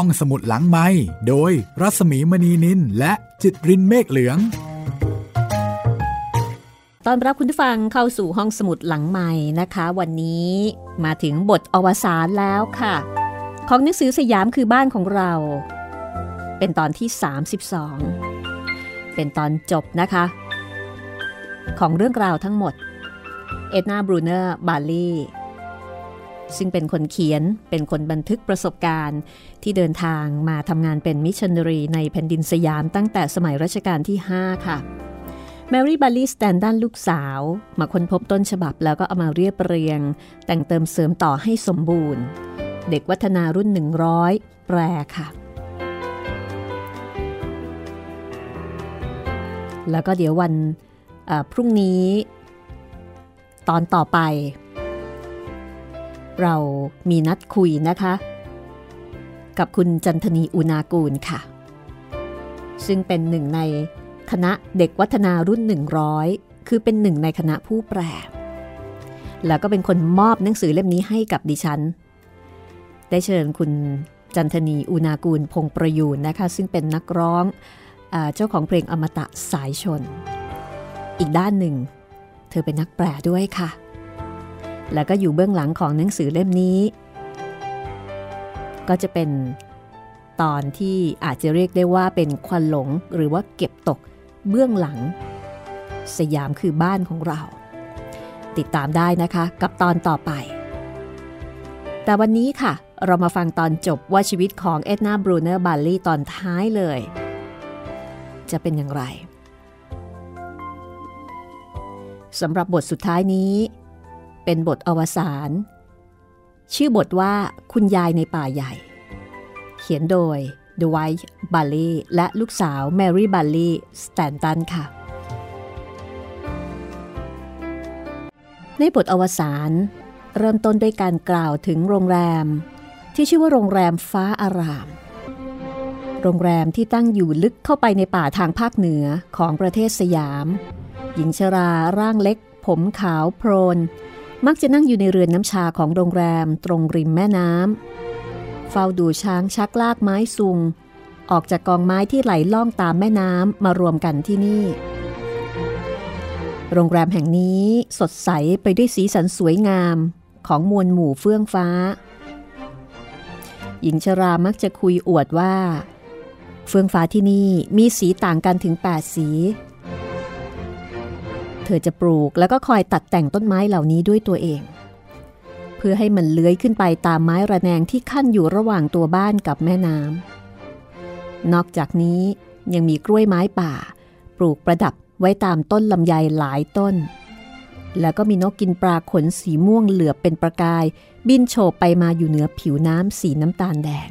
ห้องสมุดหลังไม้โดยรัสมีมณีนินและจิตรินเมฆเหลือง ตอนรับคุณผู้ฟังเข้าสู่ห้องสมุดหลังใหม่นะคะ วันนี้มาถึงบทอวสานแล้วค่ะ ของหนังสือสยามคือบ้านของเรา เป็นตอนที่ 32 เป็นตอนจบนะคะ ของเรื่องราวทั้งหมด เอ็ดนาบรูเนอร์บาลี ซึ่งเป็นคนเขียนเป็นคนบันทึกประสบการณ์ ที่เดินทางมาทำงานเป็นมิชชันนารีในแผ่นดินสยามตั้งแต่สมัยรัชกาลที่ 5 ค่ะแมรี่บัลลี่สแตนดันลูกสาว มาค้นพบต้นฉบับแล้วก็เอามาเรียบเรียง แต่งเติมเสริมต่อให้สมบูรณ์ เด็กวัฒนารุ่น 100 แปลค่ะ แล้วก็เดี๋ยววันพรุ่งนี้ ตอนต่อไป เรามีนัดคุยนะคะ กับคุณจันทนีอุณากูลค่ะ ซึ่งเป็นหนึ่งในคณะเด็กวัฒนารุ่น 100 คือเป็นหนึ่งในคณะผู้แปล แล้วก็เป็นคนมอบหนังสือเล่มนี้ให้กับดิฉัน ได้เชิญคุณจันทนีอุณากูลพงประยูนนะคะ ซึ่งเป็นนักร้องอเจ้าของเพลงอมตะสายชน อีกด้านหนึ่ง เธอเป็นนักแปลด้วยค่ะ แล้วก็อยู่เบื้องหลังของหนังสือเล่มนี้ ก็จะเป็นตอนที่อาจจะเรียกได้ว่าเป็นควันหลงหรือว่าเก็บตกเบื้องหลัง สยามคือบ้านของเรา ติดตามได้นะคะกับตอนต่อไป แต่วันนี้ค่ะ เรามาฟังตอนจบว่าชีวิตของเอ็ดนาบรูเนอร์บาลลี่ตอนท้ายเลย จะเป็นอย่างไรสำหรับบทสุดท้ายนี้ เป็นบทอวสานชื่อบทว่าคุณยายในป่าใหญ่ เขียนโดยดไวท์บัลลีและลูกสาวแมรี่บัลลี่สแตนตันค่ะ ในบทอวสานเริ่มต้นด้วยการกล่าวถึงโรงแรม ที่ชื่อว่าโรงแรมฟ้าอาราม โรงแรมที่ตั้งอยู่ลึกเข้าไปในป่าทางภาคเหนือของประเทศสยาม หญิงชราร่างเล็ก ผมขาวโพรน มักจะนั่งอยู่ในเรือนน้ำชาของโรงแรมตรงริมแม่น้ำเฝ้าดูช้างชักลากไม้ซุง ออกจากกองไม้ที่ไหลล่องตามแม่น้ำมารวมกันที่นี่ โรงแรมแห่งนี้สดใสไปด้วยสีสันสวยงามของมวลหมู่เฟื่องฟ้า หญิงชรามักจะคุยอวดว่า เฟื่องฟ้าที่นี่มีสีต่างกันถึง 8 สี เธอจะปลูกแล้วก็คอยตัดแต่งต้นไม้เหล่านี้ด้วยตัวเอง เพื่อให้มันเลื้อยขึ้นไปตามไม้ระแนงที่ขั้นอยู่ระหว่างตัวบ้านกับแม่น้ำนอกจากนี้ยังมีกล้วยไม้ป่า ปลูกประดับไว้ตามต้นลำไยหลายต้น แล้วก็มีนกกินปลาขนสีม่วงเหลือบเป็นประกาย บินโฉบไปมาอยู่เหนือผิวน้ำสีน้ำตาลแดง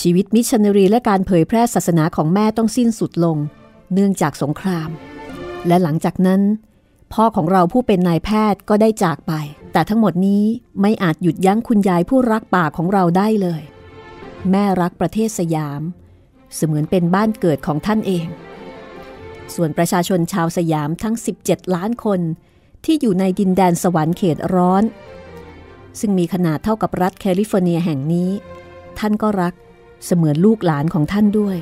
ชีวิตมิชชันนารีและการเผยแพร่ศาสนาของแม่ต้องสิ้นสุดลง เนื่องจากสงคราม และหลังจากนั้น พ่อของเราผู้เป็นนายแพทย์ก็ได้จากไป แต่ทั้งหมดนี้ไม่อาจหยุดยั้งคุณยายผู้รักป่าของเราได้เลย แม่รักประเทศสยาม เสมือนเป็นบ้านเกิดของท่านเอง ส่วนประชาชนชาวสยามทั้ง 17 ล้านคนที่อยู่ในดินแดนสวรรค์เขตร้อน ซึ่งมีขนาดเท่ากับรัฐแคลิฟอร์เนียแห่งนี้ ท่านก็รัก เสมือนลูกหลานของท่านด้วย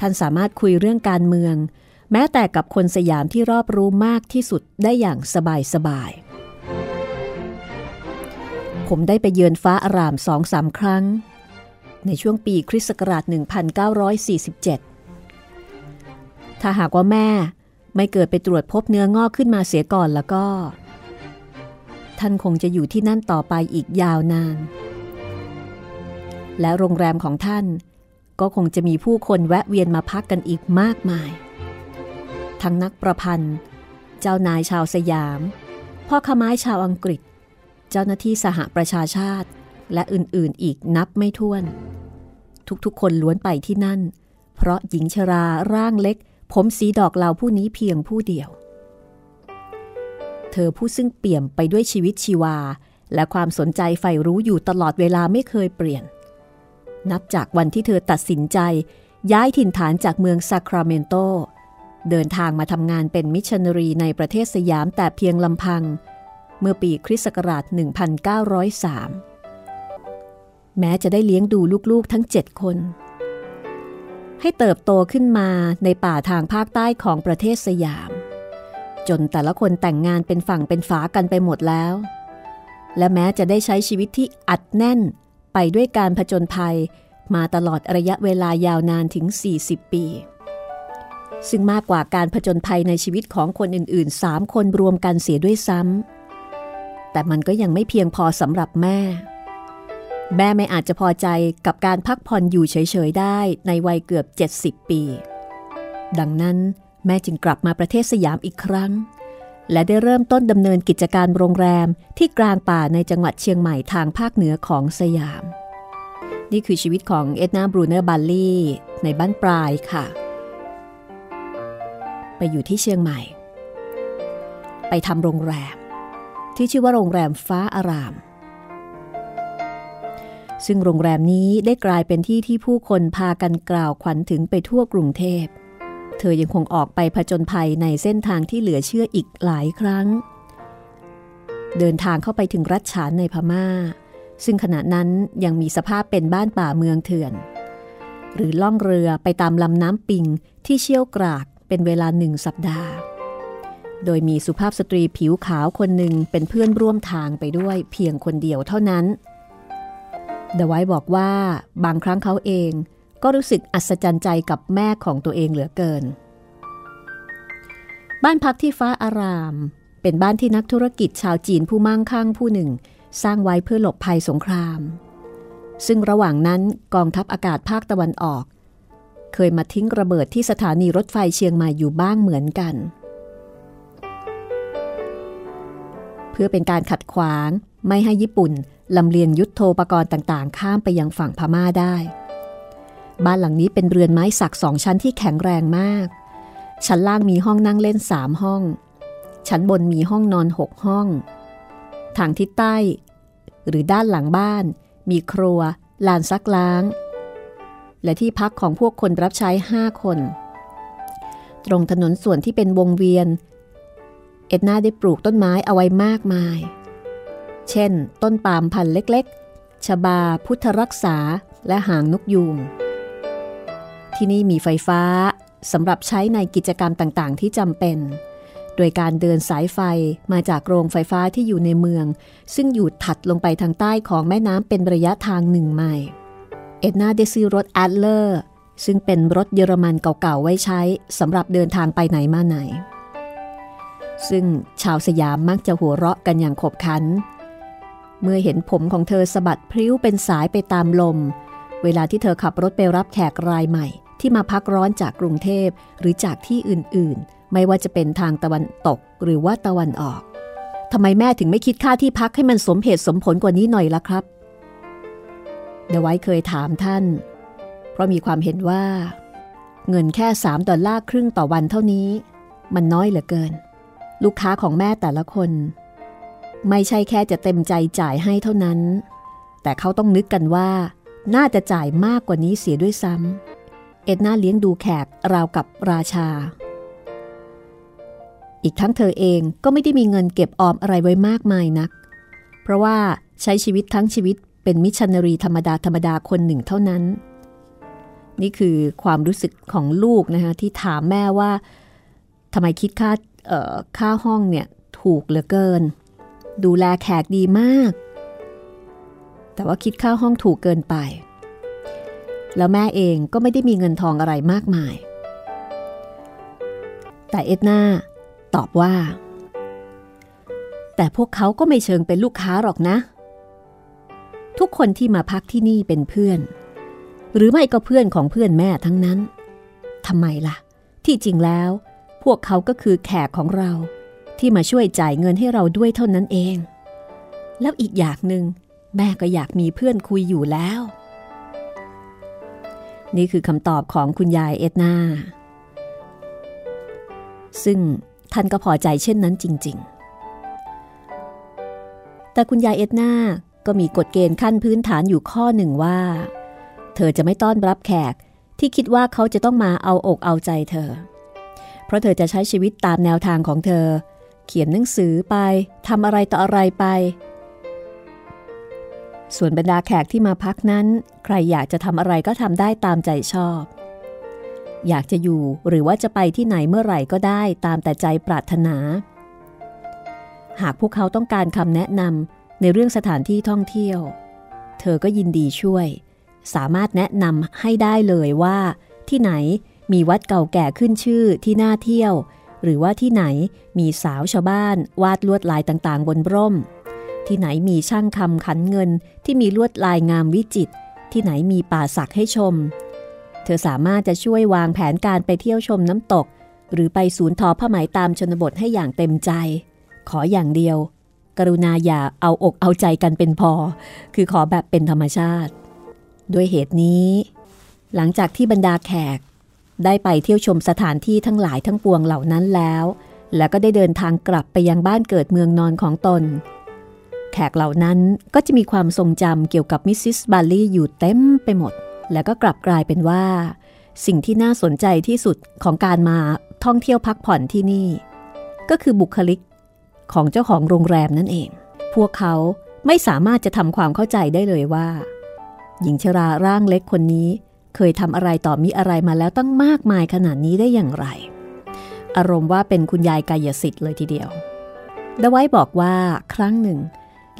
ท่านสามารถคุยเรื่องการเมือง แม้แต่กับคนสยามที่รอบรู้มากที่สุดได้อย่างสบายสบาย ผมได้ไปเยือนฟ้าอารามสองสามครั้ง ในช่วงปีคริสต์ศักราช 1947 ถ้าหากว่าแม่ไม่เกิดไปตรวจพบเนื้องอกขึ้นมาเสียก่อนแล้วก็ ท่านคงจะอยู่ที่นั่นต่อไปอีกยาวนาน และโรงแรมของท่าน ก็คงจะมีผู้คนแวะเวียนมาพักกันอีกมากมาย ทั้งนักประพันธ์ เจ้านายชาวสยาม พ่อขม้ายชาวอังกฤษ เจ้าหน้าที่สหประชาชาติ และอื่นๆอีกนับไม่ถ้วน ทุกๆ คนล้วนไปที่นั่น เพราะหญิงชราร่างเล็ก ผมสีดอกเหลาผู้นี้เพียงผู้เดียว เธอผู้ซึ่งเปี่ยมไปด้วยชีวิตชีวาและความสนใจใฝ่รู้อยู่ตลอดเวลาไม่เคยเปลี่ยน นับจากวันที่เธอตัดสินใจ ย้ายถิ่นฐานจากเมืองซาคราเมนโต เดินทางมาทำงานเป็นมิชชันนารีในประเทศสยามแต่เพียงลำพัง เมื่อปีคริสต์ศักราช 1903 แม้จะได้เลี้ยงดูลูกๆทั้งเจ็ดคน ให้เติบโตขึ้นมาในป่าทางภาคใต้ของประเทศสยาม จนแต่ละคนแต่งงานเป็นฝั่งเป็นฝากันไปหมดแล้ว และแม้จะได้ใช้ชีวิตที่อัดแน่น ไปด้วยการผจญภัยมาตลอดระยะเวลายาวนานถึง 40 ปี ซึ่งมากกว่าการผจญภัยในชีวิตของคนอื่นๆ 3 คนรวมกันเสียด้วยซ้ำแต่มันก็ยังไม่เพียงพอสำหรับแม่ แม่ไม่อาจจะพอใจกับการพักผ่อนอยู่เฉย ๆ ได้ในวัยเกือบ 70 ปี ดังนั้นแม่จึงกลับมาประเทศสยามอีกครั้ง และได้เริ่มต้นดำเนินกิจการโรงแรมที่กลางป่าในจังหวัดเชียงใหม่ทางภาคเหนือของสยาม นี่คือชีวิตของเอ็ดนาบรูเนอร์บัลลี่ในบ้านปลายค่ะ ไปอยู่ที่เชียงใหม่ ไปทำโรงแรม ที่ชื่อว่าโรงแรมฟ้าอาราม ซึ่งโรงแรมนี้ได้กลายเป็นที่ที่ผู้คนพากันกล่าวขวัญถึงไปทั่วกรุงเทพ เธอยังคงออกไปผจญภัยในเส้นทางที่เหลือเชื่ออีกหลายครั้ง เดินทางเข้าไปถึงรัฐฉานในพมา่า ซึ่งขณะนั้นยังมีสภาพเป็นบ้านป่าเมืองเถื่อน หรือล่องเรือไปตามลำน้ำปิงที่เชี่ยวกรากเป็นเวลาหนึ่งสัปดาห์ โดยมีสุภาพสตรีผิวขาวคนหนึ่งเป็นเพื่อนร่วมทางไปด้วยเพียงคนเดียวเท่านั้นเดวายบอกว่าบางครั้งเขาเอง ก็รู้สึกอัศจรรย์ใจกับแม่ของตัวเองเหลือเกิน บ้านพักที่ฟ้าอาราม เป็นบ้านที่นักธุรกิจชาวจีนผู้มั่งคั่งผู้หนึ่ง สร้างไว้เพื่อหลบภัยสงคราม ซึ่งระหว่างนั้นกองทัพอากาศภาคตะวันออก เคยมาทิ้งระเบิดที่สถานีรถไฟเชียงใหม่อยู่บ้างเหมือนกัน เพื่อเป็นการขัดขวางไม่ให้ญี่ปุ่นลำเลียงยุทธโธปกรณ์ต่างๆ ข้ามไปยังฝั่งพม่าได้ บ้านหลังนี้เป็นเรือนไม้สักสองชั้นที่แข็งแรงมาก ชั้นล่างมีห้องนั่งเล่นสามห้อง ชั้นบนมีห้องนอนหกห้อง ทางทิศใต้ หรือด้านหลังบ้าน มีครัว ลานซักล้าง และที่พักของพวกคนรับใช้ห้าคน ตรงถนนส่วนที่เป็นวงเวียน เอ็ดนาได้ปลูกต้นไม้เอาไว้มากมาย เช่น ต้นปาล์มพันธุ์เล็กๆชบาพุทธรักษาและหางนกยูง ที่นี่มีไฟฟ้าสำหรับใช้ในกิจกรรมต่างๆ ที่จำเป็น โดยการเดินสายไฟมาจากโรงไฟฟ้าที่อยู่ในเมือง ซึ่งอยู่ถัดลงไปทางใต้ของแม่น้ำเป็นระยะทางหนึ่งไมล์ เอ็ดนาได้ซื้อรถแอดเลอร์ซึ่งเป็นรถเยอรมันเก่าๆ ไว้ใช้สำหรับเดินทางไปไหนมาไหน ซึ่งชาวสยามมักจะหัวเราะกันอย่างขบขัน เมื่อเห็นผมของเธอสะบัดพริ้วเป็นสายไปตามลม เวลาที่เธอขับรถไปรับแขกรายใหม่ ที่มาพักร้อนจากกรุงเทพหรือจากที่อื่นไม่ว่าจะเป็นทางตะวันตกหรือว่าตะวันออกทำไมแม่ถึงไม่คิดค่าที่พักให้มันสมเหตุสมผลกว่านี้หน่อยล่ะครับเดวายเคยถามท่าน เพราะมีความเห็นว่า เงินแค่สามดอลลาร์ครึ่งต่อวันเท่านี้ มันน้อยเหลือเกิน ลูกค้าของแม่แต่ละคน ไม่ใช่แค่จะเต็มใจจ่ายให้เท่านั้น แต่เขาต้องนึกกันว่า น่าจะจ่ายมากกว่านี้เสียด้วยซ้ำ เอ็ดนาเลี้ยงดูแขกราวกับราชา อีกทั้งเธอเองก็ไม่ได้มีเงินเก็บออมอะไรไว้มากมายนัก เพราะว่าใช้ชีวิตทั้งชีวิตเป็นมิชชันนารีธรรมดาธรรมดาคนหนึ่งเท่านั้น นี่คือความรู้สึกของลูกนะคะที่ถามแม่ว่าทำไมคิดค่าค่าห้องเนี่ยถูกเหลือเกิน ดูแลแขกดีมาก แต่ว่าคิดค่าห้องถูกเกินไป แล้วแม่เองก็ไม่ได้มีเงินทองอะไรมากมาย แต่เอ็ดนาตอบว่า แต่พวกเขาก็ไม่เชิงเป็นลูกค้าหรอกนะ ทุกคนที่มาพักที่นี่เป็นเพื่อน หรือไม่ก็เพื่อนของเพื่อนแม่ทั้งนั้นทำไมล่ะ ที่จริงแล้ว พวกเขาก็คือแขกของเราที่มาช่วยจ่ายเงินให้เราด้วยเท่านั้นเอง แล้วอีกอย่างหนึ่งแม่ก็อยากมีเพื่อนคุยอยู่แล้ว นี่คือคำตอบของคุณยายเอ็ดนาซึ่งท่านก็พอใจเช่นนั้นจริง ๆ แต่คุณยายเอ็ดนาก็มีกฎเกณฑ์ขั้นพื้นฐานอยู่ข้อหนึ่งว่า เธอจะไม่ต้อนรับแขกที่คิดว่าเขาจะต้องมาเอาอกเอาใจเธอ เพราะเธอจะใช้ชีวิตตามแนวทางของเธอ เขียนหนังสือไปทำอะไรต่ออะไรไป ส่วนบรรดาแขกที่มาพักนั้น ใครอยากจะทำอะไรก็ทำได้ตามใจชอบ อยากจะอยู่หรือว่าจะไปที่ไหนเมื่อไหร่ก็ได้ตามแต่ใจปรารถนา หากพวกเขาต้องการคำแนะนำในเรื่องสถานที่ท่องเที่ยว เธอก็ยินดีช่วย สามารถแนะนำให้ได้เลยว่า ที่ไหนมีวัดเก่าแก่ขึ้นชื่อที่น่าเที่ยว หรือว่าที่ไหนมีสาวชาวบ้านวาดลวดลายต่างๆ บนร่ม ที่ไหนมีช่างคำขันเงินที่มีลวดลายงามวิจิตรที่ไหนมีป่าสักให้ชม เธอสามารถจะช่วยวางแผนการไปเที่ยวชมน้ำตก หรือไปศูนย์ทอผ้าไหมตามชนบทให้อย่างเต็มใจ ขออย่างเดียว กรุณาอย่าเอาอกเอาใจกันเป็นพอ คือขอแบบเป็นธรรมชาติ ด้วยเหตุนี้ หลังจากที่บรรดาแขก ได้ไปเที่ยวชมสถานที่ทั้งหลายทั้งปวงเหล่านั้นแล้ว แล้วก็ได้เดินทางกลับไปยังบ้านเกิดเมืองนอนของตน แขกเหล่านั้นก็จะมีความทรงจำเกี่ยวกับมิสซิสบาลลี่อยู่เต็มไปหมด แล้วก็กลับกลายเป็นว่า สิ่งที่น่าสนใจที่สุดของการมาท่องเที่ยวพักผ่อนที่นี่ ก็คือบุคลิกของเจ้าของโรงแรมนั่นเอง พวกเขาไม่สามารถจะทำความเข้าใจได้เลยว่า หญิงชราร่างเล็กคนนี้ เคยทำอะไรต่อมีอะไรมาแล้วตั้งมากมายขนาดนี้ได้อย่างไร อารมณ์ว่าเป็นคุณยายกายสิทธิ์เลยทีเดียวดไว้บอกว่าครั้งหนึ่ง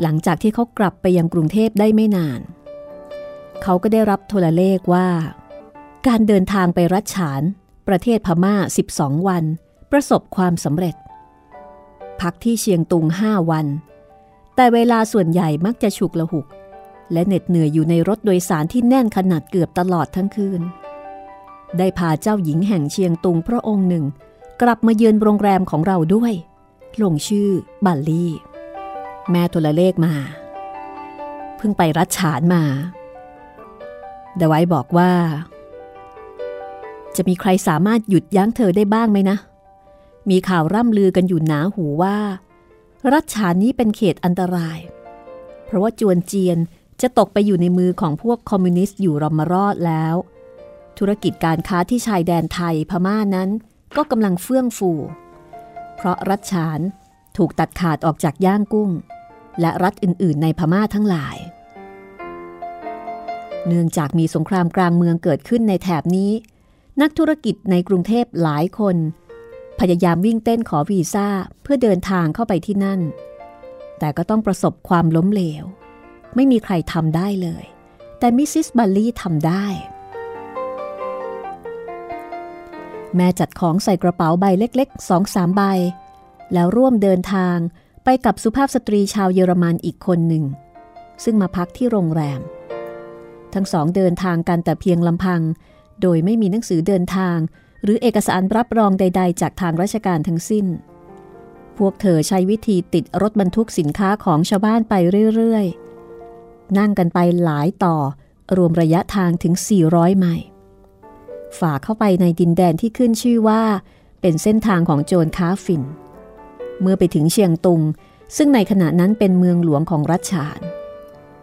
หลังจากที่เขากลับไปยังกรุงเทพได้ไม่นาน เขาก็ได้รับโทรเลขว่า การเดินทางไปรัชฉาน ประเทศพม่า 12 วัน ประสบความสำเร็จ พักที่เชียงตุงห้าวัน แต่เวลาส่วนใหญ่มักจะฉุกละหุก และเหน็ดเหนื่อยอยู่ในรถโดยสารที่แน่นขนาดเกือบตลอดทั้งคืน ได้พาเจ้าหญิงแห่งเชียงตุงพระองค์หนึ่ง กลับมาเยือนโรงแรมของเราด้วย ลงชื่อบัลลี่ แม่โทรเลขมา เพิ่งไปรัชฉานมาเดไว้บอกว่า จะมีใครสามารถหยุดยั้งเธอได้บ้างไหมนะ มีข่าวร่ำลือกันอยู่หนาหูว่า รัชฉานนี้เป็นเขตอันตราย เพราะว่าจวนเจียนจะตกไปอยู่ในมือของพวกคอมมิวนิสต์อยู่รอมรอดแล้ว ธุรกิจการค้าที่ชายแดนไทยพม่านั้น ก็กำลังเฟื่องฟู เพราะรัฐฉาน ถูกตัดขาดออกจากย่างกุ้ง และรัฐอื่นๆ ในพม่าทั้งหลาย เนื่องจากมีสงครามกลางเมืองเกิดขึ้นในแถบนี้ นักธุรกิจในกรุงเทพหลายคน พยายามวิ่งเต้นขอวีซ่าเพื่อเดินทางเข้าไปที่นั่น แต่ก็ต้องประสบความล้มเหลว ไม่มีใครทำได้เลย แต่มิสซิสบัลลี่ทำได้แม่จัดของใส่กระเป๋าใบเล็กๆสองสามใบ แล้วร่วมเดินทางไปกับสุภาพสตรีชาวเยอรมันอีกคนหนึ่ง ซึ่งมาพักที่โรงแรม ทั้งสองเดินทางกันแต่เพียงลำพัง โดยไม่มีหนังสือเดินทาง หรือเอกสารรับรองใด ๆ จากทางราชการทั้งสิ้น พวกเธอใช้วิธีติดรถบรรทุกสินค้าของชาวบ้านไปเรื่อยๆ นั่งกันไปหลายต่อ รวมระยะทางถึง 400 ไมล์ฝ่าเข้าไปในดินแดนที่ขึ้นชื่อว่า เป็นเส้นทางของโจรค้าฝิ่น เมื่อไปถึงเชียงตุง ซึ่งในขณะนั้นเป็นเมืองหลวงของรัชฉาน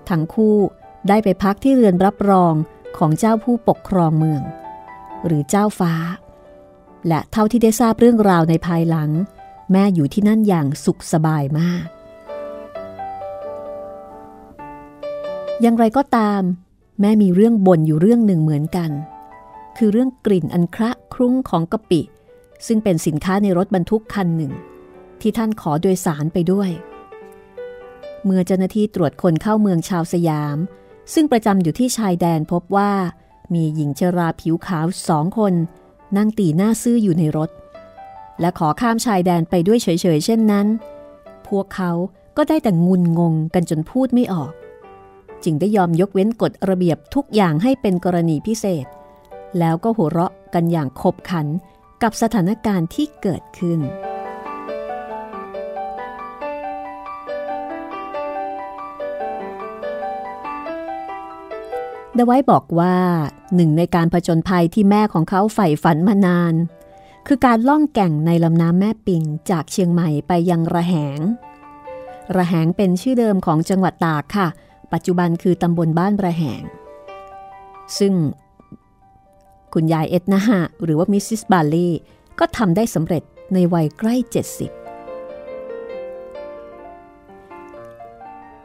ทั้งคู่ได้ไปพักที่เรือนรับรองของเจ้าผู้ปกครองเมือง หรือเจ้าฟ้า และเท่าที่ได้ทราบเรื่องราวในภายหลัง แม่อยู่ที่นั่นอย่างสุขสบายมาก อย่างไรก็ตาม แม่มีเรื่องบ่นอยู่เรื่องหนึ่งเหมือนกัน คือเรื่องกลิ่นอันคระคลุ้งของกะปิ ซึ่งเป็นสินค้าในรถบรรทุกคันหนึ่ง ที่ท่านขอโดยสารไปด้วย เมื่อเจ้าหน้าที่ตรวจคนเข้าเมืองชาวสยาม ซึ่งประจำอยู่ที่ชายแดนพบว่ามีหญิงชราผิวขาวสองคน นั่งตีหน้าซื่ออยู่ในรถ และขอข้ามชายแดนไปด้วยเฉยๆ เช่นนั้น พวกเขาก็ได้แต่งุนงงกันจนพูดไม่ออก จึงได้ยอมยกเว้นกฎระเบียบทุกอย่างให้เป็นกรณีพิเศษ แล้วก็หัวเราะกันอย่างขบขันกับสถานการณ์ที่เกิดขึ้น ได้ไว้บอกว่าหนึ่งในการผจญภัยที่แม่ของเขาใฝ่ฝันมานาน คือการล่องแก่งในลำน้ำแม่ปิงจากเชียงใหม่ไปยังระแหง ระแหงเป็นชื่อเดิมของจังหวัดตากค่ะ ปัจจุบันคือตำบลบ้านระแหง ซึ่ง คุณยายเอ็ดนาฮะหรือว่ามิสซิสบาลีก็ทำได้สำเร็จในวัยใกล้ 70ดสิบ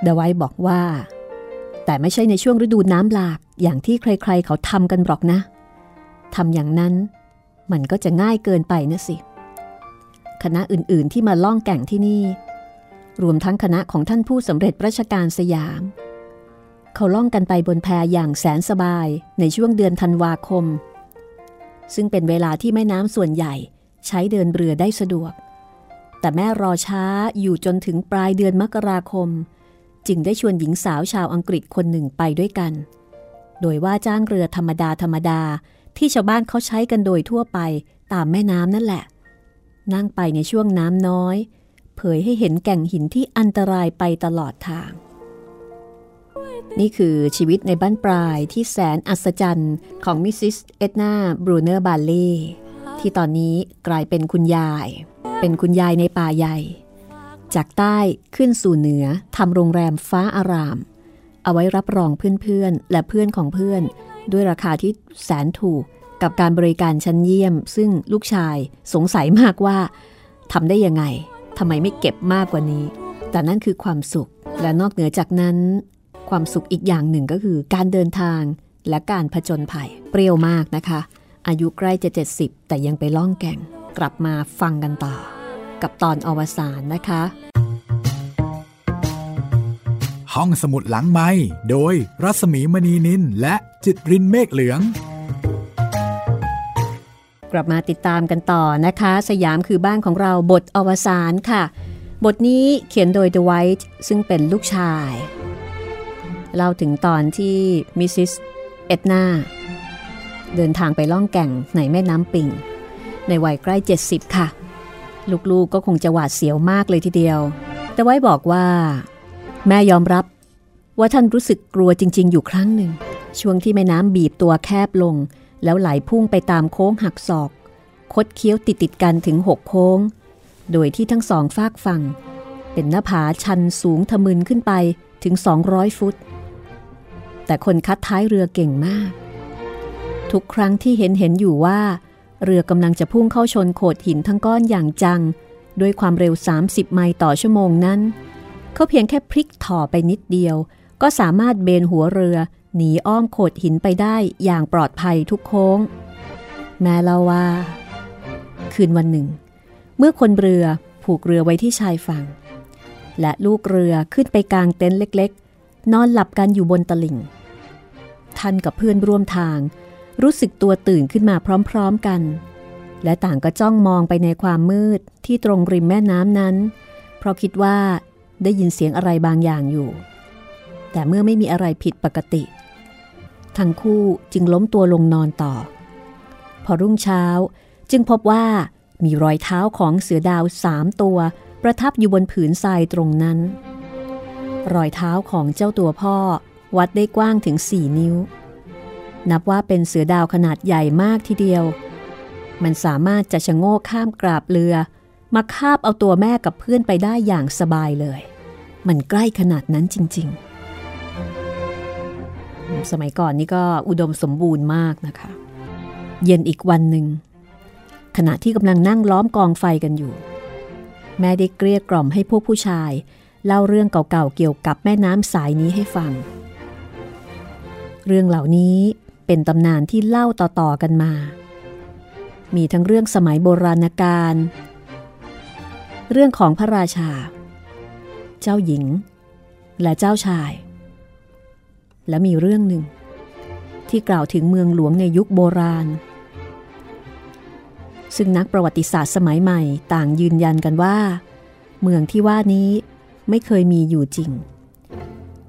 เไว้บอกว่า แต่ไม่ใช่ในช่วงฤดูน้ำหลากอย่างที่ใครๆเขาทำกันหรอกนะทำอย่างนั้นมันก็จะง่ายเกินไปนะสิ คณะอื่นๆที่มาล่องแก่งที่นี่ รวมทั้งคณะของท่านผู้สำเร็จราชการสยาม เขาล่องกันไปบนแพอย่างแสนสบายในช่วงเดือนธันวาคม ซึ่งเป็นเวลาที่แม่น้ำส่วนใหญ่ใช้เดินเรือได้สะดวก แต่แม่รอช้าอยู่จนถึงปลายเดือนมกราคม จึงได้ชวนหญิงสาวชาวอังกฤษคนหนึ่งไปด้วยกัน โดยว่าจ้างเรือธรรมดาธรรมดาที่ชาวบ้านเขาใช้กันโดยทั่วไปตามแม่น้ำนั่นแหละ นั่งไปในช่วงน้ำน้อย เผยให้เห็นแก่งหินที่อันตรายไปตลอดทาง นี่คือชีวิตในบั้นปลายที่แสนอัศจรรย์ของมิสซิสเอ็ดนาบรูเนอร์บาเล่ที่ตอนนี้กลายเป็นคุณยาย เป็นคุณยายในป่าใหญ่ จากใต้ขึ้นสู่เหนือทำโรงแรมฟ้าอาราม เอาไว้รับรองเพื่อนๆ และเพื่อนของเพื่อน ด้วยราคาที่แสนถูกกับการบริการชั้นเยี่ยม ซึ่งลูกชายสงสัยมากว่าทำได้ยังไงทำไมไม่เก็บมากกว่านี้ แต่นั่นคือความสุขและนอกเหนือจากนั้น ความสุขอีกอย่างหนึ่งก็คือการเดินทางและการผจญภัยเปรี้ยวมากนะคะ อายุใกล้จะ 70 แต่ยังไปล่องแก่ง กลับมาฟังกันต่อ กับตอนอวสานนะคะ ห้องสมุดหลังไม้โดยรัสมีมณีนินและจิตรินเมฆเหลือง กลับมาติดตามกันต่อนะคะ สยามคือบ้านของเราบทอวสานค่ะ บทนี้เขียนโดยเดอะไวท์ซึ่งเป็นลูกชายเล่าถึงตอนที่มิสซิสเอ็ดนาเดินทางไปล่องแก่งในแม่น้ำปิง ในวัยใกล้ 70 ค่ะ ลูกๆกก็คงจะหวาดเสียวมากเลยทีเดียว แต่ไว้บอกว่า แม่ยอมรับ ว่าท่านรู้สึกกลัวจริง ๆ อยู่ครั้งหนึ่ง ช่วงที่แม่น้ำบีบตัวแคบลง แล้วไหลพุ่งไปตามโค้งหักศอก คดเคี้ยวติดติดกันถึงหกโค้ง โดยที่ทั้งสองฟากฝั่ง เป็นหน้าผาชันสูงทะมึนขึ้นไปถึง 200 ฟุต แต่คนคัดท้ายเรือเก่งมาก ทุกครั้งที่เห็นเห็นอยู่ว่า เรือกำลังจะพุ่งเข้าชนโขดหินทั้งก้อนอย่างจัง ด้วยความเร็ว 30 ไมล์ต่อชั่วโมงนั้น เขาเพียงแค่พลิกถ่อไปนิดเดียว ก็สามารถเบนหัวเรือ หนีอ้อมโขดหินไปได้อย่างปลอดภัยทุกโค้ง แม้เล่าว่า คืนวันหนึ่ง เมื่อคนเรือผูกเรือไว้ที่ชายฝั่ง และลูกเรือขึ้นไปกลางเต็นท์เล็ก ๆ นอนหลับกันอยู่บนตลิ่ง ท่านกับเพื่อนร่วมทาง รู้สึกตัวตื่นขึ้นมาพร้อมๆกัน และต่างก็จ้องมองไปในความมืดที่ตรงริมแม่น้ำนั้น เพราะคิดว่าได้ยินเสียงอะไรบางอย่างอยู่ แต่เมื่อไม่มีอะไรผิดปกติ ทั้งคู่จึงล้มตัวลงนอนต่อ พอรุ่งเช้าจึงพบว่ามีรอยเท้าของเสือดาวสามตัว ประทับอยู่บนผืนทรายตรงนั้น รอยเท้าของเจ้าตัวพ่อวัดได้กว้างถึงสี่นิ้ว นับว่าเป็นเสือดาวขนาดใหญ่มากทีเดียว มันสามารถจะชะโงกข้ามกราบเรือ มาคาบเอาตัวแม่กับเพื่อนไปได้อย่างสบายเลย มันใกล้ขนาดนั้นจริง ๆ สมัยก่อนนี่ก็อุดมสมบูรณ์มากนะคะ เย็นอีกวันหนึ่ง ขณะที่กำลังนั่งล้อมกองไฟกันอยู่ แม่ได้เกลี้ยกล่อมให้พวกผู้ชาย เล่าเรื่องเก่าๆเกี่ยวกับแม่น้ำสายนี้ให้ฟัง เรื่องเหล่านี้ เป็นตำนานที่เล่าต่อๆกันมา มีทั้งเรื่องสมัยโบราณกาล เรื่องของพระราชา เจ้าหญิง และเจ้าชาย และมีเรื่องหนึ่ง ที่กล่าวถึงเมืองหลวงในยุคโบราณ ซึ่งนักประวัติศาสตร์สมัยใหม่ต่างยืนยันกันว่า เมืองที่ว่านี้ไม่เคยมีอยู่จริง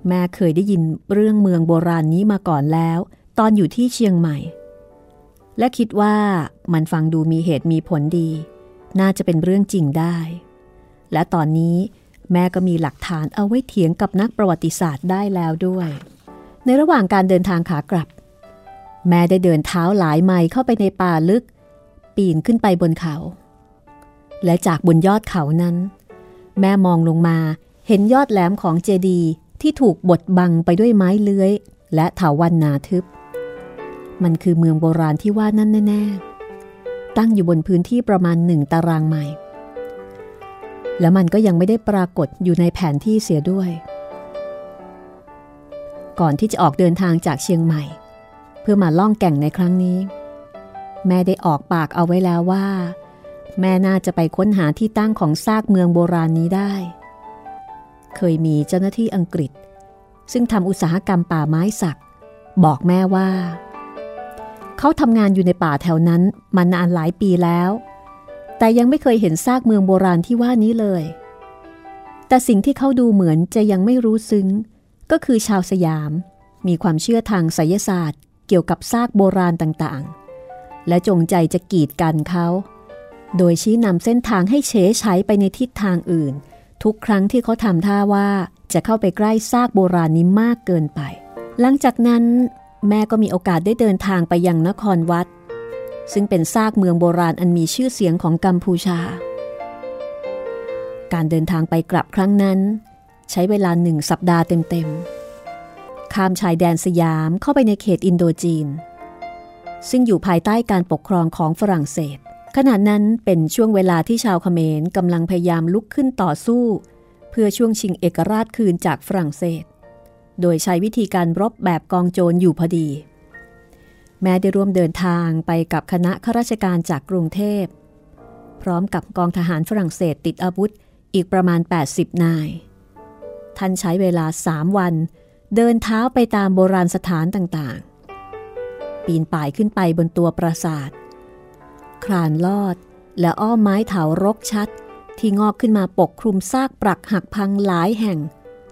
แม่เคยได้ยินเรื่องเมืองโบราณนี้มาก่อนแล้ว ตอนอยู่ที่เชียงใหม่ และคิดว่ามันฟังดูมีเหตุมีผลดี น่าจะเป็นเรื่องจริงได้ และตอนนี้แม่ก็มีหลักฐานเอาไว้เถียงกับนักประวัติศาสตร์ได้แล้วด้วย ในระหว่างการเดินทางขากลับ แม่ได้เดินเท้าหลายไมล์เข้าไปในป่าลึก ปีนขึ้นไปบนเขา และจากบนยอดเขานั้น แม่มองลงมาเห็นยอดแหลมของเจดีที่ถูกบดบังไปด้วยไม้เลื้อย และเถาวันนาทึบ มันคือเมืองโบราณที่ว่านั่นแน่ ๆ ตั้งอยู่บนพื้นที่ประมาณหนึ่งตารางไมล์แล้วมันก็ยังไม่ได้ปรากฏอยู่ในแผนที่เสียด้วย ก่อนที่จะออกเดินทางจากเชียงใหม่ เพื่อมาล่องแก่งในครั้งนี้ แม่ได้ออกปากเอาไว้แล้วว่า แม่น่าจะไปค้นหาที่ตั้งของซากเมืองโบราณนี้ได้ เคยมีเจ้าหน้าที่อังกฤษ ซึ่งทำอุตสาหกรรมป่าไม้สัก บอกแม่ว่า เขาทำงานอยู่ในป่าแถวนั้นมานานหลายปีแล้ว แต่ยังไม่เคยเห็นซากเมืองโบราณที่ว่านี้เลย แต่สิ่งที่เขาดูเหมือนจะยังไม่รู้ซึ้ง ก็คือชาวสยาม มีความเชื่อทางไสยศาสตร์ เกี่ยวกับซากโบราณต่างๆ และจงใจจะกีดกันเขา โดยชี้นำเส้นทางให้เฉยใช้ไปในทิศทางอื่น ทุกครั้งที่เขาทำท่าว่าจะเข้าไปใกล้ซากโบราณนี้มากเกินไป หลังจากนั้น แม่ก็มีโอกาสได้เดินทางไปยังนครวัด ซึ่งเป็นซากเมืองโบราณอันมีชื่อเสียงของกัมพูชา การเดินทางไปกลับครั้งนั้น ใช้เวลาหนึ่งสัปดาห์เต็มๆ ข้ามชายแดนสยามเข้าไปในเขตอินโดจีน ซึ่งอยู่ภายใต้การปกครองของฝรั่งเศส ขณะนั้นเป็นช่วงเวลาที่ชาวเขมรกำลังพยายามลุกขึ้นต่อสู้ เพื่อช่วงชิงเอกราชคืนจากฝรั่งเศส โดยใช้วิธีการรบแบบกองโจรอยู่พอดี แม้ได้ร่วมเดินทางไปกับคณะข้าราชการจากกรุงเทพ พร้อมกับกองทหารฝรั่งเศสติดอาวุธอีกประมาณ 80 นาย ท่านใช้เวลาสามวัน เดินเท้าไปตามโบราณสถานต่างๆ ปีนป่ายขึ้นไปบนตัวปราสาทคลานลอดและอ้อมไม้เถารกชัด ที่งอกขึ้นมาปกคลุมซากปรักหักพังหลายแห่ง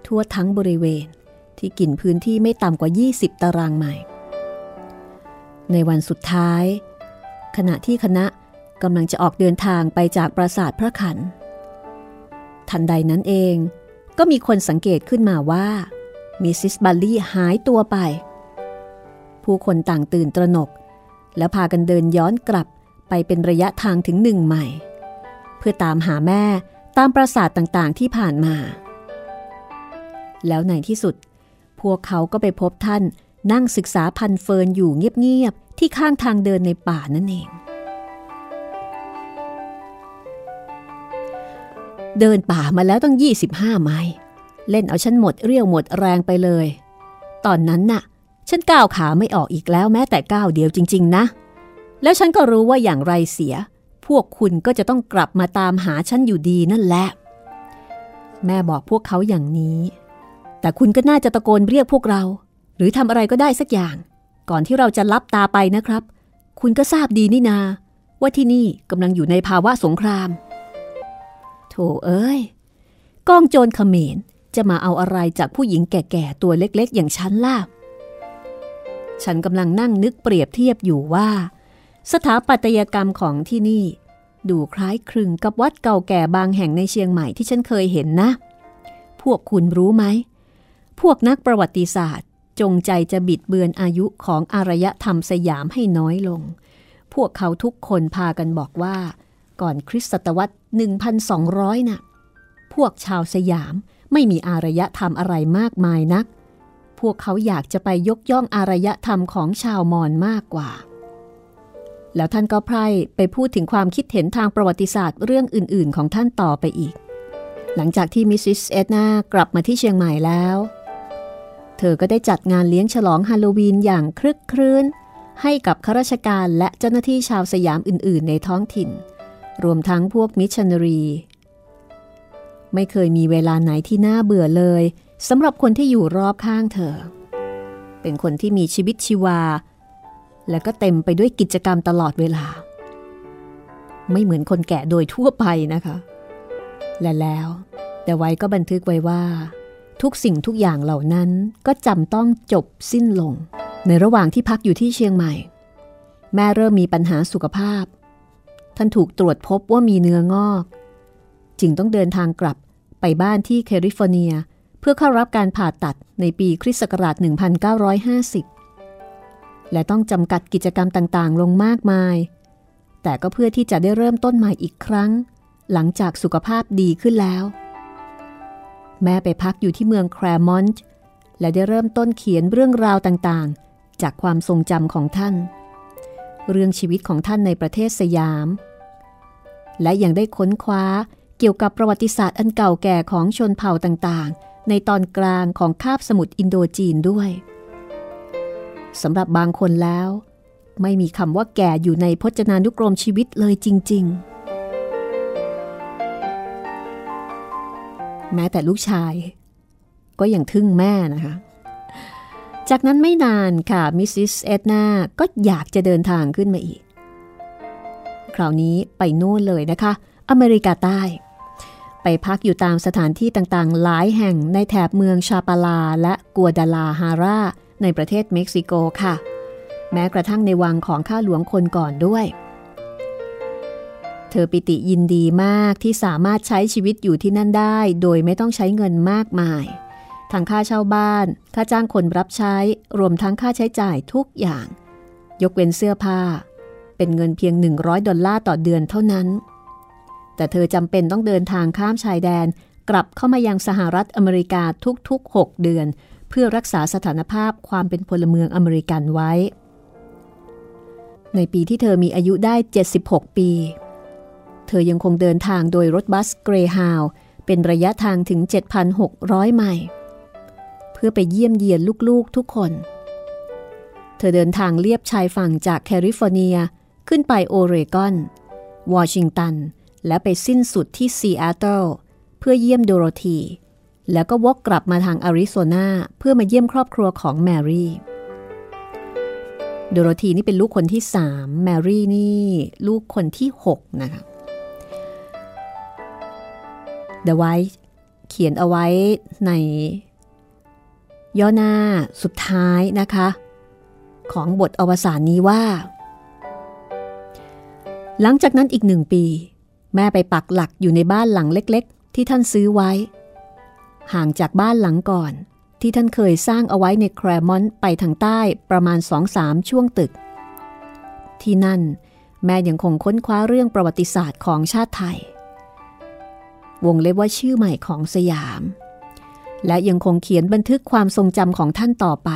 ทั่วทั้งบริเวณ ที่กินพื้นที่ไม่ต่ำกว่า 20 ตารางไมล์ในวันสุดท้าย ขณะที่คณะกำลังจะออกเดินทางไปจากปราสาทพระขัน ทันใดนั้นเองก็มีคนสังเกตขึ้นมาว่ามิสซิสบัลลี่หายตัวไป ผู้คนต่างตื่นตระหนก และพากันเดินย้อนกลับไปเป็นระยะทางถึงหนึ่งใหม่เพื่อตามหาแม่ตามปราสาทต่างๆที่ผ่านมา แล้วในที่สุด พวกเขาก็ไปพบท่าน นั่งศึกษาพันเฟิร์นอยู่เงียบๆที่ข้างทางเดินในป่านั่นเอง เดินป่ามาแล้วตั้ง 25 ไมล์เล่นเอาฉันหมดเรี่ยวหมดแรงไปเลย ตอนนั้นน่ะ ฉันก้าวขาไม่ออกอีกแล้วแม้แต่ก้าวเดียวจริง ๆ นะ แล้วฉันก็รู้ว่าอย่างไรเสีย พวกคุณก็จะต้องกลับมาตามหาฉันอยู่ดีนั่นแหละ แม่บอกพวกเขาอย่างนี้ แต่คุณก็น่าจะตะโกนเรียกพวกเรา หรือทำอะไรก็ได้สักอย่าง ก่อนที่เราจะลับตาไปนะครับ คุณก็ทราบดีนี่นา ว่าที่นี่กำลังอยู่ในภาวะสงคราม โถเอ้ยกองโจรเขมรจะมาเอาอะไรจากผู้หญิงแก่ๆตัวเล็กๆ อย่างฉันล่ะ ฉันกำลังนั่งนึกเปรียบเทียบอยู่ว่า สถาปัตยกรรมของที่นี่ ดูคล้ายคลึงกับวัดเก่าแก่บางแห่งในเชียงใหม่ที่ฉันเคยเห็นนะ พวกคุณรู้ไหม พวกนักประวัติศาสตร์ จงใจจะบิดเบือนอายุของอารยธรรมสยามให้น้อยลง พวกเขาทุกคนพากันบอกว่า ก่อนคริสตศตวรรษ 1,200น่ะ พวกชาวสยามไม่มีอารยธรรมอะไรมากมายนัก พวกเขาอยากจะไปยกย่องอารยธรรมของชาวมอญมากกว่า แล้วท่านก็ไพล่ไปพูดถึงความคิดเห็นทางประวัติศาสตร์เรื่องอื่น ๆ ของท่านต่อไปอีกหลังจากที่มิสซิสเอ็ดนากลับมาที่เชียงใหม่แล้ว เธอก็ได้จัดงานเลี้ยงฉลองฮาโลวีนอย่างครึกครื้น ให้กับข้าราชการและเจ้าหน้าที่ชาวสยามอื่น ๆ ในท้องถิ่น รวมทั้งพวกมิชชันนารี ไม่เคยมีเวลาไหนที่น่าเบื่อเลยสำหรับคนที่อยู่รอบข้างเธอ เป็นคนที่มีชีวิตชีวา และก็เต็มไปด้วยกิจกรรมตลอดเวลา ไม่เหมือนคนแก่โดยทั่วไปนะคะ และแล้ว แต่ไว้ก็บันทึกไว้ว่า ทุกสิ่งทุกอย่างเหล่านั้นก็จำต้องจบสิ้นลง ในระหว่างที่พักอยู่ที่เชียงใหม่ แม่เริ่มมีปัญหาสุขภาพ ท่านถูกตรวจพบว่ามีเนื้องอก จึงต้องเดินทางกลับไปบ้านที่แคลิฟอร์เนีย เพื่อเข้ารับการผ่าตัดในปีคริสต์ศักราช 1950 และต้องจำกัดกิจกรรมต่างๆ ลงมากมาย แต่ก็เพื่อที่จะได้เริ่มต้นใหม่อีกครั้ง หลังจากสุขภาพดีขึ้นแล้ว แม่ไปพักอยู่ที่เมืองแครมอนต์และได้เริ่มต้นเขียนเรื่องราวต่างๆ จากความทรงจำของท่าน เรื่องชีวิตของท่านในประเทศสยาม และยังได้ค้นคว้าเกี่ยวกับประวัติศาสตร์อันเก่าแก่ของชนเผ่าต่างๆ ในตอนกลางของคาบสมุทรอินโดจีนด้วยสำหรับบางคนแล้ว ไม่มีคำว่าแก่อยู่ในพจนานุกรมชีวิตเลยจริง ๆ แม้แต่ลูกชาย ก็ยังทึ่งแม่นะคะ จากนั้นไม่นานค่ะมิสซิสเอ็ดนาก็อยากจะเดินทางขึ้นมาอีก คราวนี้ไปนู่นเลยนะคะ อเมริกาใต้ ไปพักอยู่ตามสถานที่ต่างๆ หลายแห่งในแถบเมืองชาปาลาและกัวดาลาฮาราในประเทศเม็กซิโกค่ะ แม้กระทั่งในวังของข้าหลวงคนก่อนด้วย เธอปิติยินดีมากที่สามารถใช้ชีวิตอยู่ที่นั่นได้ โดยไม่ต้องใช้เงินมากมายทั้งค่าเช่าบ้าน ค่าจ้างคนรับใช้ รวมทั้งค่าใช้จ่ายทุกอย่าง ยกเว้นเสื้อผ้า เป็นเงินเพียง 100 ดอลลาร์ต่อเดือนเท่านั้น แต่เธอจำเป็นต้องเดินทางข้ามชายแดน กลับเข้ามายังสหรัฐอเมริกาทุกๆ 6 เดือน เพื่อรักษาสถานภาพความเป็นพลเมืองอเมริกันไว้ ในปีที่เธอมีอายุได้ 76 ปีเธอยังคงเดินทางโดยรถบัส Greyhound เป็นระยะทางถึง 7,600 ไมล์เพื่อไปเยี่ยมเยียนลูกๆทุกคน เธอเดินทางเลียบชายฝั่งจากแคลิฟอร์เนียขึ้นไปโอเรกอน วอชิงตัน และไปสิ้นสุดที่ซีแอตเทิลเพื่อเยี่ยมโดโรธี แล้วก็วกกลับมาทางอาริโซนาเพื่อมาเยี่ยมครอบครัวของแมรี่โดโรธีนี่เป็นลูกคนที่สามแมรี่นี่ ลูกคนที่หกนะคะ เดอะไวท์เขียนเอาไว้ใน ย่อหน้าสุดท้ายนะคะ ของบทอวสานนี้ว่า หลังจากนั้นอีกหนึ่งปี แม่ไปปักหลักอยู่ในบ้านหลังเล็กๆ ที่ท่านซื้อไว้ ห่างจากบ้านหลังก่อน ที่ท่านเคยสร้างเอาไว้ในแครมอนไปทางใต้ประมาณสองสามช่วงตึก ที่นั่น แม่ยังคงค้นคว้าเรื่องประวัติศาสตร์ของชาติไทย วงเล็บว่าชื่อใหม่ของสยาม และยังคงเขียนบันทึกความทรงจำของท่านต่อไป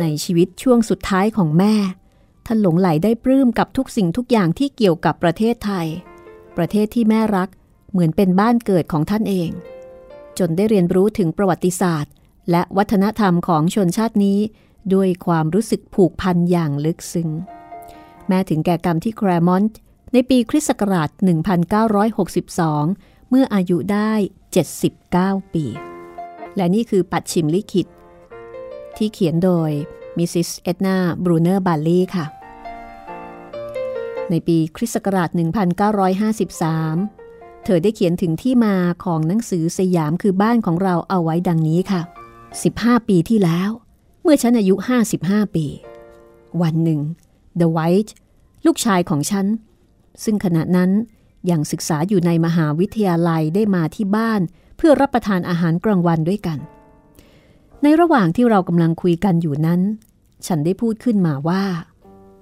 ในชีวิตช่วงสุดท้ายของแม่ ท่านหลงไหลได้ปลื้มกับทุกสิ่งทุกอย่างที่เกี่ยวกับประเทศไทย ประเทศที่แม่รักเหมือนเป็นบ้านเกิดของท่านเอง จนได้เรียนรู้ถึงประวัติศาสตร์ และวัฒนธรรมของชนชาตินี้ ด้วยความรู้สึกผูกพันอย่างลึกซึ้งแม้ถึงแก่กรรมที่แคลร์มอนต์ ในปีคริสต์ศักราช 1962 เมื่ออายุได้ 79 ปี และนี่คือปัจฉิมลิขิต ที่เขียนโดยมิสซิสเอ็ดนาบรูเนอร์บาลลีค่ะ ในปีคริสต์ศักราช 1953 เธอได้เขียนถึงที่มาของหนังสือสยามคือบ้านของเราเอาไว้ดังนี้ค่ะ 15 ปีที่แล้ว เมื่อฉันอายุ 55 ปี วันหนึ่ง The White ลูกชายของฉัน ซึ่งขณะนั้นยังศึกษาอยู่ในมหาวิทยาลัยได้มาที่บ้าน เพื่อรับประทานอาหารกลางวันด้วยกัน ในระหว่างที่เรากำลังคุยกันอยู่นั้น ฉันได้พูดขึ้นมาว่า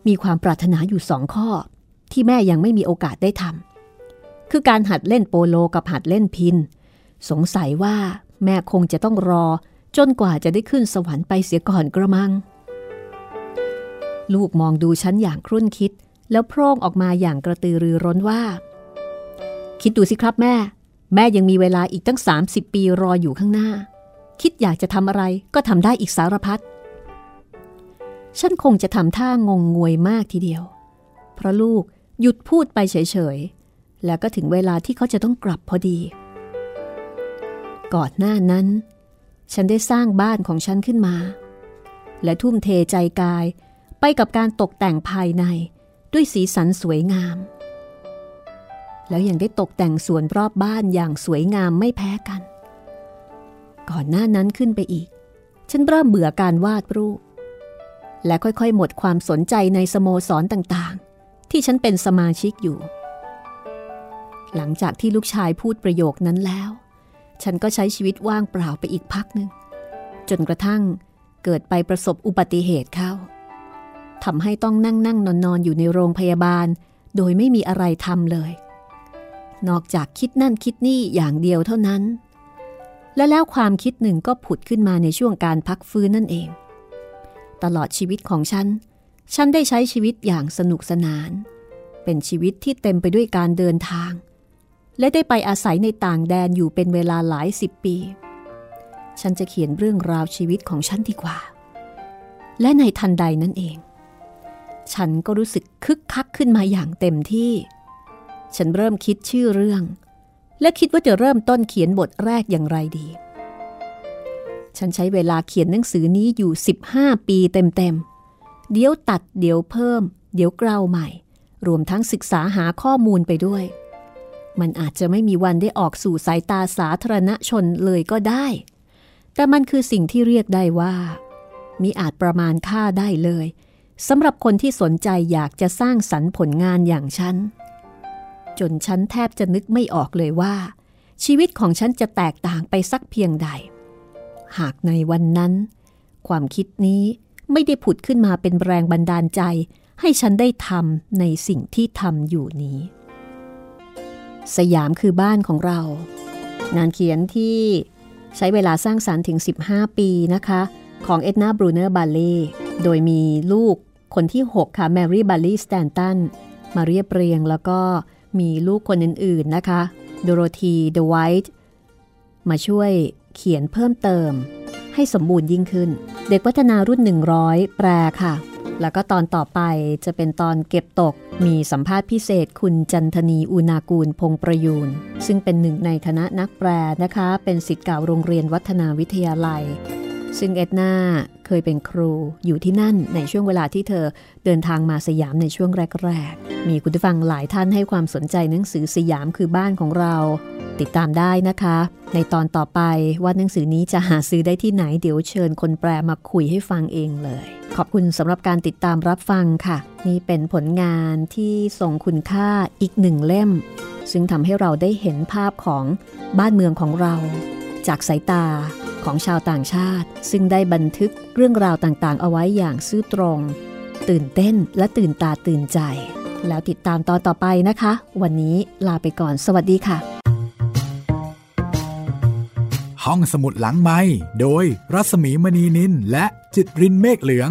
มีความปรารถนาอยู่สองข้อ ที่แม่ยังไม่มีโอกาสได้ทำคือการหัดเล่นโปโลกับหัดเล่นพิน สงสัยว่าแม่คงจะต้องรอ จนกว่าจะได้ขึ้นสวรรค์ไปเสียก่อนกระมัง ลูกมองดูฉันอย่างครุ่นคิด แล้วโพร่งออกมาอย่างกระตือรือร้นว่า คิดดูสิครับแม่ แม่ยังมีเวลาอีกตั้ง 30 ปีรออยู่ข้างหน้า คิดอยากจะทำอะไรก็ทำได้อีกสารพัดฉันคงจะทำท่างงงวยมากทีเดียว เพราะลูกหยุดพูดไปเฉยแล้วก็ถึงเวลาที่เขาจะต้องกลับพอดี ก่อนหน้านั้น ฉันได้สร้างบ้านของฉันขึ้นมา และทุ่มเทใจกายไปกับการตกแต่งภายใน ด้วยสีสันสวยงาม แล้วยังได้ตกแต่งสวนรอบบ้านอย่างสวยงามไม่แพ้กัน ก่อนหน้านั้นขึ้นไปอีก ฉันเริ่มเบื่อการวาดรูป และค่อยๆ หมดความสนใจในสโมสรต่างๆ ที่ฉันเป็นสมาชิกอยู่ หลังจากที่ลูกชายพูดประโยคนั้นแล้ว ฉันก็ใช้ชีวิตว่างเปล่าไปอีกพักหนึ่งจนกระทั่งเกิดไปประสบอุบัติเหตุเข้า ทำให้ต้องนั่งนั่งนอนนอนอยู่ในโรงพยาบาล โดยไม่มีอะไรทำเลย นอกจากคิดนั่นคิดนี่อย่างเดียวเท่านั้น และแล้วความคิดหนึ่งก็ผุดขึ้นมาในช่วงการพักฟื้นนั่นเอง ตลอดชีวิตของฉัน ฉันได้ใช้ชีวิตอย่างสนุกสนาน เป็นชีวิตที่เต็มไปด้วยการเดินทาง และได้ไปอาศัยในต่างแดนอยู่เป็นเวลาหลายสิบปี ฉันจะเขียนเรื่องราวชีวิตของฉันดีกว่าและในทันใดนั่นเอง ฉันก็รู้สึกคึกคักขึ้นมาอย่างเต็มที่ ฉันเริ่มคิดชื่อเรื่อง และคิดว่าจะเริ่มต้นเขียนบทแรกอย่างไรดี ฉันใช้เวลาเขียนหนังสือนี้อยู่ 15 ปีเต็มๆ เดี๋ยวตัดเดี๋ยวเพิ่ม เดี๋ยวเกลาใหม่ รวมทั้งศึกษาหาข้อมูลไปด้วย มันอาจจะไม่มีวันได้ออกสู่สายตาสาธารณชนเลยก็ได้ แต่มันคือสิ่งที่เรียกได้ว่ามีอาจประมาณค่าได้เลย สำหรับคนที่สนใจอยากจะสร้างสรรค์ผลงานอย่างฉัน จนฉันแทบจะนึกไม่ออกเลยว่า ชีวิตของฉันจะแตกต่างไปสักเพียงใด หากในวันนั้น ความคิดนี้ไม่ได้ผุดขึ้นมาเป็นแรงบันดาลใจ ให้ฉันได้ทำในสิ่งที่ทำอยู่นี้ สยามคือบ้านของเรา งานเขียนที่ใช้เวลาสร้างสรรค์ถึง 15 ปีนะคะ ของเอ็ดนาบรูเนอร์บาลีโดยมีลูก คนที่ 6 ค่ะแมรี่บาลีสแตนตันมาเรียบเรียงแล้วก็มีลูกคนอื่นๆนะคะโดโรธีเดอะไวท์มาช่วยเขียนเพิ่มเติม ให้สมบูรณ์ยิ่งขึ้น เด็กวัฒนารุ่น 100 แปลค่ะ แล้วก็ตอนต่อไปจะเป็นตอนเก็บตกมีสัมภาษณ์พิเศษคุณจันทนีอุณากูลพงประยูน ซึ่งเป็นหนึ่งในคณะนักแปลนะคะ เป็นสิทธิ์เก่าโรงเรียนวัฒนาวิทยาลัย ซึ่งเอ็ดนาเคยเป็นครูอยู่ที่นั่นในช่วงเวลาที่เธอเดินทางมาสยามในช่วงแรก ๆ มีคุณผู้ฟังหลายท่านให้ความสนใจหนังสือสยามคือบ้านของเรา ติดตามได้นะคะ ในตอนต่อไปว่าหนังสือนี้จะหาซื้อได้ที่ไหนเดี๋ยวเชิญคนแปลมาคุยให้ฟังเองเลย ขอบคุณสำหรับการติดตามรับฟังค่ะ นี่เป็นผลงานที่ส่งคุณค่าอีกหนึ่งเล่ม ซึ่งทำให้เราได้เห็นภาพของบ้านเมืองของเรา จากสายตา ของชาวต่างชาติ ซึ่งได้บันทึกเรื่องราวต่างๆ เอาไว้อย่างซื่อตรง ตื่นเต้นและตื่นตาตื่นใจ แล้วติดตามตอนต่อไปนะคะ วันนี้ลาไปก่อนสวัสดีค่ะ ห้องสมุดหลังไม้โดยรัสมีมณีนินและจิตรินเมฆเหลือง